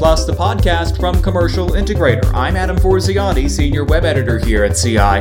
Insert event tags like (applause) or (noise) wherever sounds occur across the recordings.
Plus, the podcast from Commercial Integrator. I'm Adam Forziati, Senior Web Editor here at CI.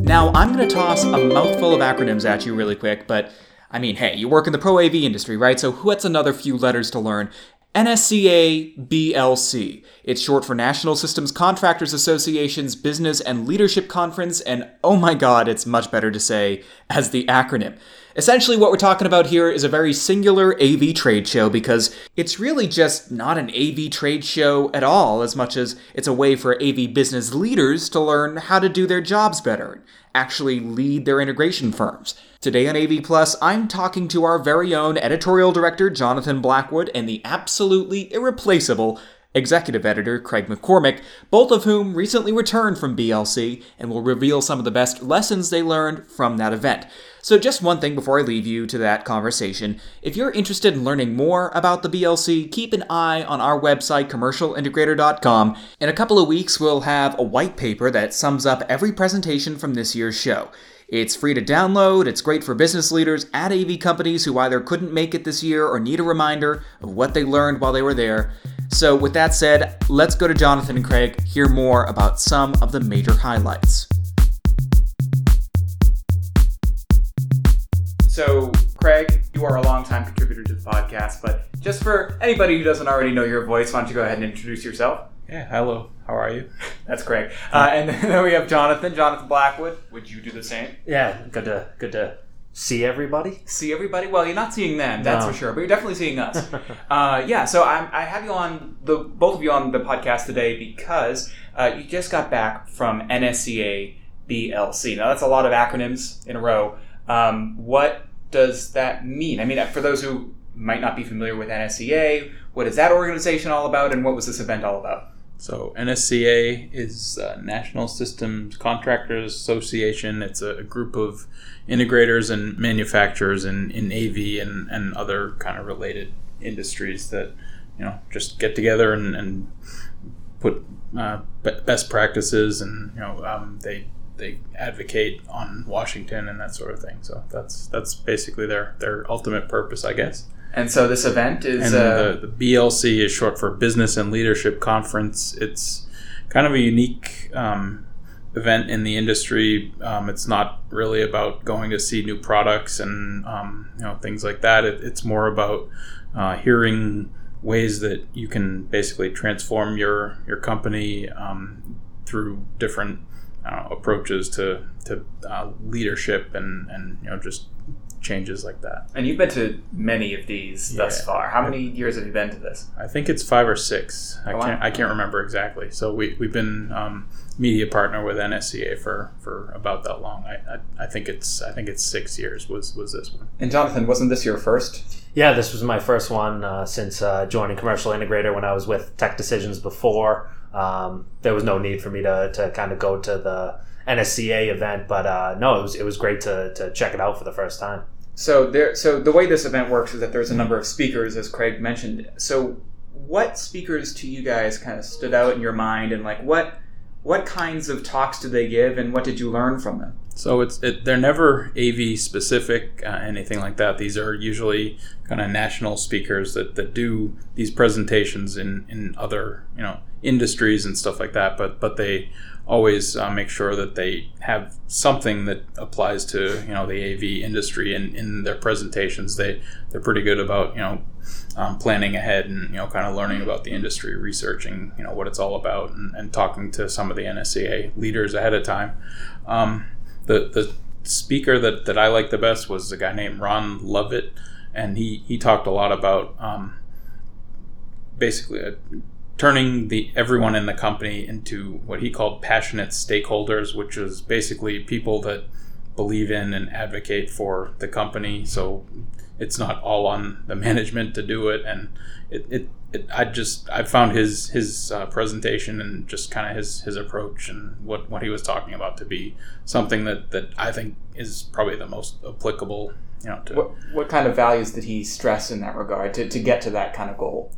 Now, I'm going to toss a mouthful of acronyms at you really quick, but I mean, hey, you work in the Pro AV industry, right? So what's another few letters to learn? NSCA BLC. It's short for National Systems Contractors Association's Business and Leadership Conference, and oh my god, it's much better to say as the acronym. Essentially, what we're talking about here is a very singular AV trade show because it's really just not an AV trade show at all, as much as it's a way for AV business leaders to learn how to do their jobs better, actually lead their integration firms. Today on AV Plus, I'm talking to our very own editorial director, Jonathan Blackwood, and the absolutely irreplaceable executive editor Craig MacCormack, both of whom recently returned from BLC and will reveal some of the best lessons they learned from that event. So, just one thing before I leave you to that conversation. If you're interested in learning more about the BLC, keep an eye on our website, commercialintegrator.com. In a couple of weeks, we'll have a white paper that sums up every presentation from this year's show. It's free to download, it's great for business leaders at AV companies who either couldn't make it this year or need a reminder of what they learned while they were there. So, with that said, let's go to Jonathan and Craig, hear more about some of the major highlights. So, Craig, you are a longtime contributor to the podcast, but just for anybody who doesn't already know your voice, why don't you go ahead and introduce yourself? Yeah, hello. How are you? (laughs) That's Craig. Uh, and then (laughs) we have Jonathan, Jonathan Blackwood. Would you do the same? Yeah, good to good to see everybody. See everybody? Well, you're not seeing them, that's No. for sure, but you're definitely seeing us. (laughs) uh, yeah, so I'm, I have you on the both of you on the podcast today because uh, you just got back from NSCA BLC. Now that's a lot of acronyms in a row. Um, what does that mean? I mean, for those who might not be familiar with NSCA, what is that organization all about, and what was this event all about? So NSCA is uh, National Systems Contractors Association. It's a, a group of integrators and manufacturers in, in AV and, and other kind of related industries that you know just get together and, and put uh, be- best practices and you know um, they they advocate on Washington and that sort of thing. So that's that's basically their their ultimate purpose, I guess. And so this event is and uh, the, the BLC is short for Business and Leadership Conference. It's kind of a unique um, event in the industry. Um, it's not really about going to see new products and um, you know things like that. It, it's more about uh, hearing ways that you can basically transform your your company um, through different uh, approaches to to uh, leadership and and you know just changes like that. and you've been to many of these thus far. How many years have you been to this? I think it's five or six. I Oh, can't. I can't remember exactly. So we we've been um, media partner with NSCA for, for about that long. I, I, I think it's I think it's six years. Was was this one? And Jonathan, wasn't this your first? Yeah, this was my first one uh, since uh, joining Commercial Integrator when I was with Tech Decisions before. Um, there was no need for me to, to kind of go to the NSCA event, but uh, no, it was it was great to, to check it out for the first time. So there. So the way this event works is that there's a number of speakers, as Craig mentioned. So what speakers to you guys kind of stood out in your mind, and like what what kinds of talks did they give, and what did you learn from them? So it's it, they're never AV specific, uh, anything like that. These are usually kind of national speakers that, that do these presentations in, in other you know industries and stuff like that. But but they always uh, make sure that they have something that applies to you know the AV industry in, in their presentations. They they're pretty good about you know um, planning ahead and you know kind of learning about the industry, researching you know what it's all about, and, and talking to some of the NSCA leaders ahead of time. Um, the the speaker that, that I liked the best was a guy named Ron Lovett, and he, he talked a lot about um, basically uh, turning the everyone in the company into what he called passionate stakeholders, which is basically people that believe in and advocate for the company. So it's not all on the (laughs) management to do it, and it, it, it I just I found his his uh, presentation and just kind of his his approach and what what he was talking about to be something that that I think is probably the most applicable. You know, to What what kind of values did he stress in that regard to, to get to that kind of goal?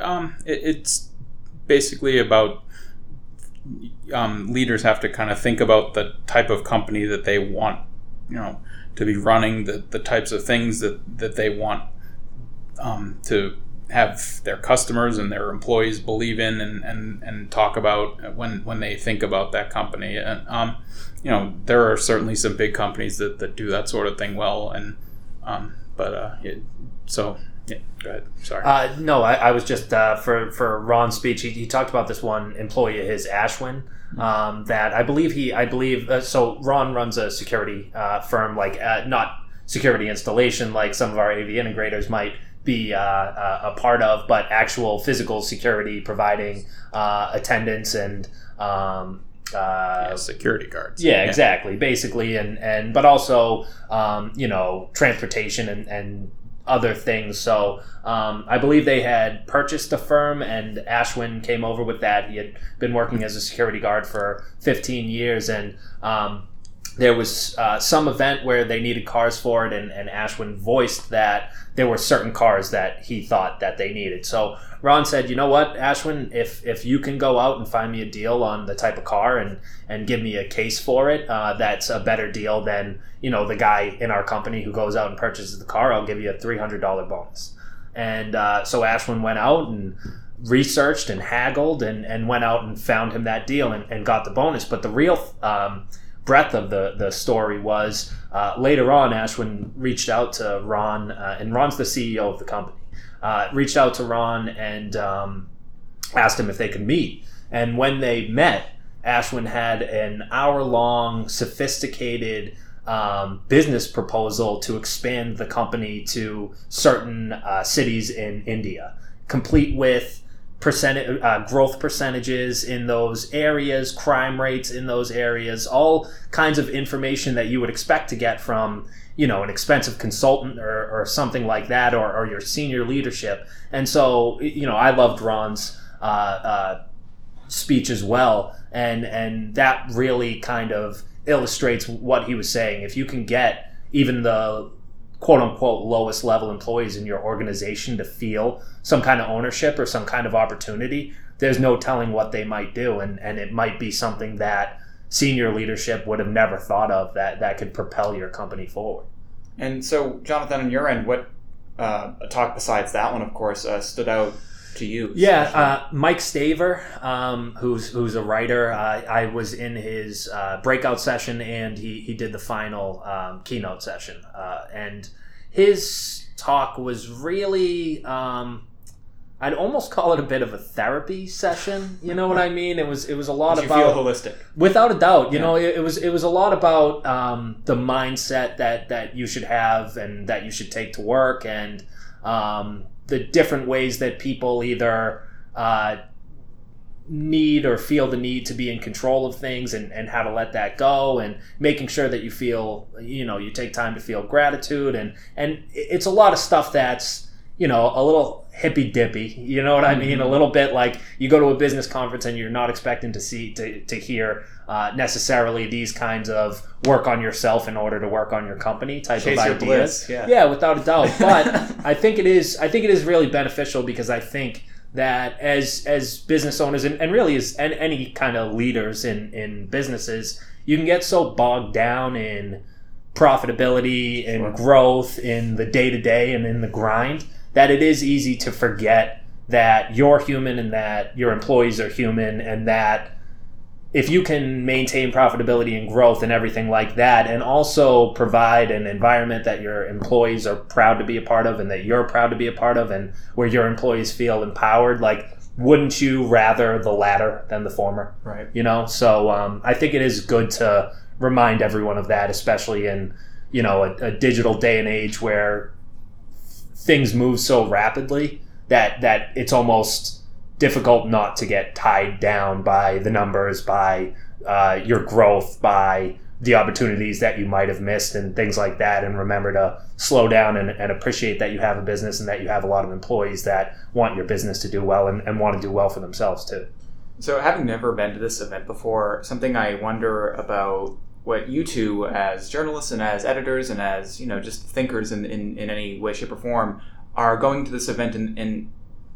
Um, it, it's basically about um, leaders have to kind of think about the type of company that they want, you know, to be running, the, the types of things that, that they want um, to have their customers and their employees believe in and, and, and talk about when when they think about that company. And um, you know, there are certainly some big companies that, that do that sort of thing well. And um, but uh, it, so yeah, go ahead. Sorry. Uh, no, I, I was just uh, for for Ron's speech. He, he talked about this one employee of his, Ashwin, um, that I believe he, I believe. Uh, so Ron runs a security uh, firm, like uh, not security installation, like some of our AV integrators might be uh, uh, a part of, but actual physical security, providing uh, attendance and. Um, uh, yeah, security guards. yeah, exactly. Basically, and and but also, um, you know, transportation and and other things. So um, I believe they had purchased a firm, and Ashwin came over with that. He had been working as a security guard for 15 years, and um, there was uh, some event where they needed cars for it, and, and Ashwin voiced that there were certain cars that he thought that they needed. So Ron said, "You know what, Ashwin, if if you can go out and find me a deal on the type of car and and give me a case for it, uh, that's a better deal than you know the guy in our company who goes out and purchases the car. I'll give you a three hundred dollar bonus." And uh, so Ashwin went out and researched and haggled and, and went out and found him that deal and, and got the bonus. But the real um, breadth of the, the story was uh, later on, Ashwin reached out to Ron, uh, and Ron's the CEO of the company. Uh, reached out to Ron and um, asked him if they could meet. And when they met, Ashwin had an hour long, sophisticated um, business proposal to expand the company to certain uh, cities in India, complete with percentage uh, growth percentages in those areas, crime rates in those areas, all kinds of information that you would expect to get from you know an expensive consultant or, or something like that, or, or your senior leadership. And so you know I loved Ron's uh, uh, speech as well, and and that really kind of illustrates what he was saying. If you can get even the quote unquote lowest level employees in your organization to feel some kind of ownership or some kind of opportunity, there's no telling what they might do. And, and it might be something that senior leadership would have never thought of that, that could propel your company forward. And so, Jonathan, on your end, what uh, talk besides that one, of course, uh, stood out to you? Yeah, uh, Mike Staver, um, who's who's a writer. Uh, I was in his uh, breakout session, and he he did the final um, keynote session, uh, and his talk was really. Um, I'd almost call it a bit of a therapy session. You know what I mean? It was it was a lot Did you about feel holistic. without a doubt you Yeah. know it, it was it was a lot about um, the mindset that that you should have and that you should take to work and um, the different ways that people either uh, need or feel the need to be in control of things and, and how to let that go and making sure that you feel you know you take time to feel gratitude and and it's a lot of stuff that's you know a little hippy dippy you know what i mean a little bit like you go to a business conference and you're not expecting to see to, to hear uh, necessarily these kinds of work on yourself in order to work on your company type Chase of ideas yeah. yeah without a doubt (laughs) but i think it is i think it is really beneficial because i think that as as business owners and, and really as an- any kind of leaders in in businesses you can get so bogged down in profitability and Sure. growth in the day to day and in the grind that it is easy to forget that you're human and that your employees are human and that if you can maintain profitability and growth and everything like that and also provide an environment that your employees are proud to be a part of and that you're proud to be a part of and where your employees feel empowered like wouldn't you rather the latter than the former Right. you know so um, i think it is good to remind everyone of that especially in you know a, a digital day and age where things move so rapidly that that it's almost difficult not to get tied down by the numbers by uh, your growth by the opportunities that you might have missed and things like that. And remember to slow down and, and appreciate that you have a business and that you have a lot of employees that want your business to do well and, and want to do well for themselves too. So, having never been to this event before, something I wonder about what you two, as journalists and as editors and as you know, just thinkers in, in, in any way, shape, or form, are going to this event and, and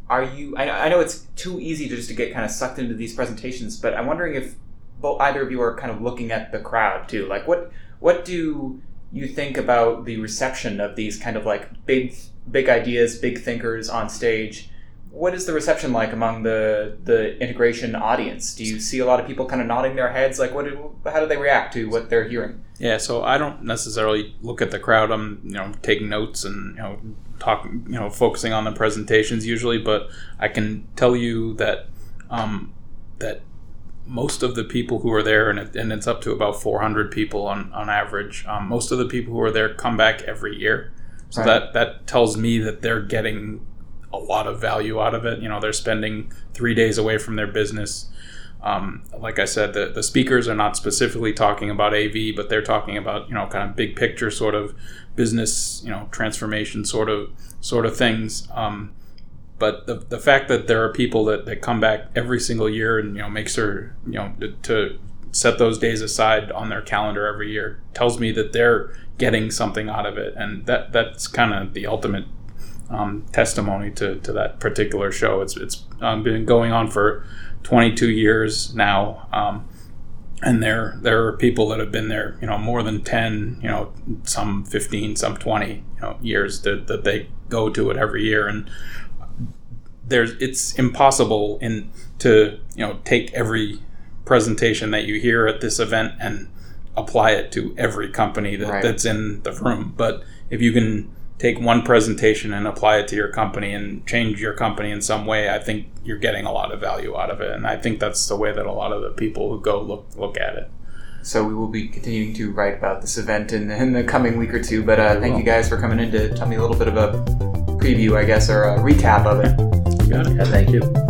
are you? I, I know it's too easy to just to get kind of sucked into these presentations, but I'm wondering if both either of you are kind of looking at the crowd too. Like, what what do you think about the reception of these kind of like big big ideas, big thinkers on stage, what is the reception like among the the integration audience? Do you see a lot of people kind of nodding their heads? Like, what? Do, how do they react to what they're hearing? Yeah, so I don't necessarily look at the crowd. I'm you know taking notes and you know talking you know focusing on the presentations usually, but I can tell you that um, that most of the people who are there, and, it, and it's up to about 400 people on, on average, um, most of the people who are there come back every year. So right. that, that tells me that they're getting a lot of value out of it. You know, they're spending three days away from their business. Um, like I said, the, the speakers are not specifically talking about AV, but they're talking about, you know, kind of big picture sort of business, you know, transformation sort of sort of things. Um, but the, the fact that there are people that, that come back every single year and you know make sure you know to, to set those days aside on their calendar every year tells me that they're getting something out of it and that that's kind of the ultimate um, testimony to, to that particular show it's it's um, been going on for 22 years now um, and there there are people that have been there you know more than 10 you know some 15 some 20 you know years that, that they go to it every year and there's it's impossible in to you know take every presentation that you hear at this event and apply it to every company that, right. that's in the room. But if you can take one presentation and apply it to your company and change your company in some way, I think you're getting a lot of value out of it. And I think that's the way that a lot of the people who go look look at it. So we will be continuing to write about this event in, in the coming week or two. But uh, thank you guys for coming in to tell me a little bit of a preview, I guess, or a recap of it. You got it. Yeah, thank you.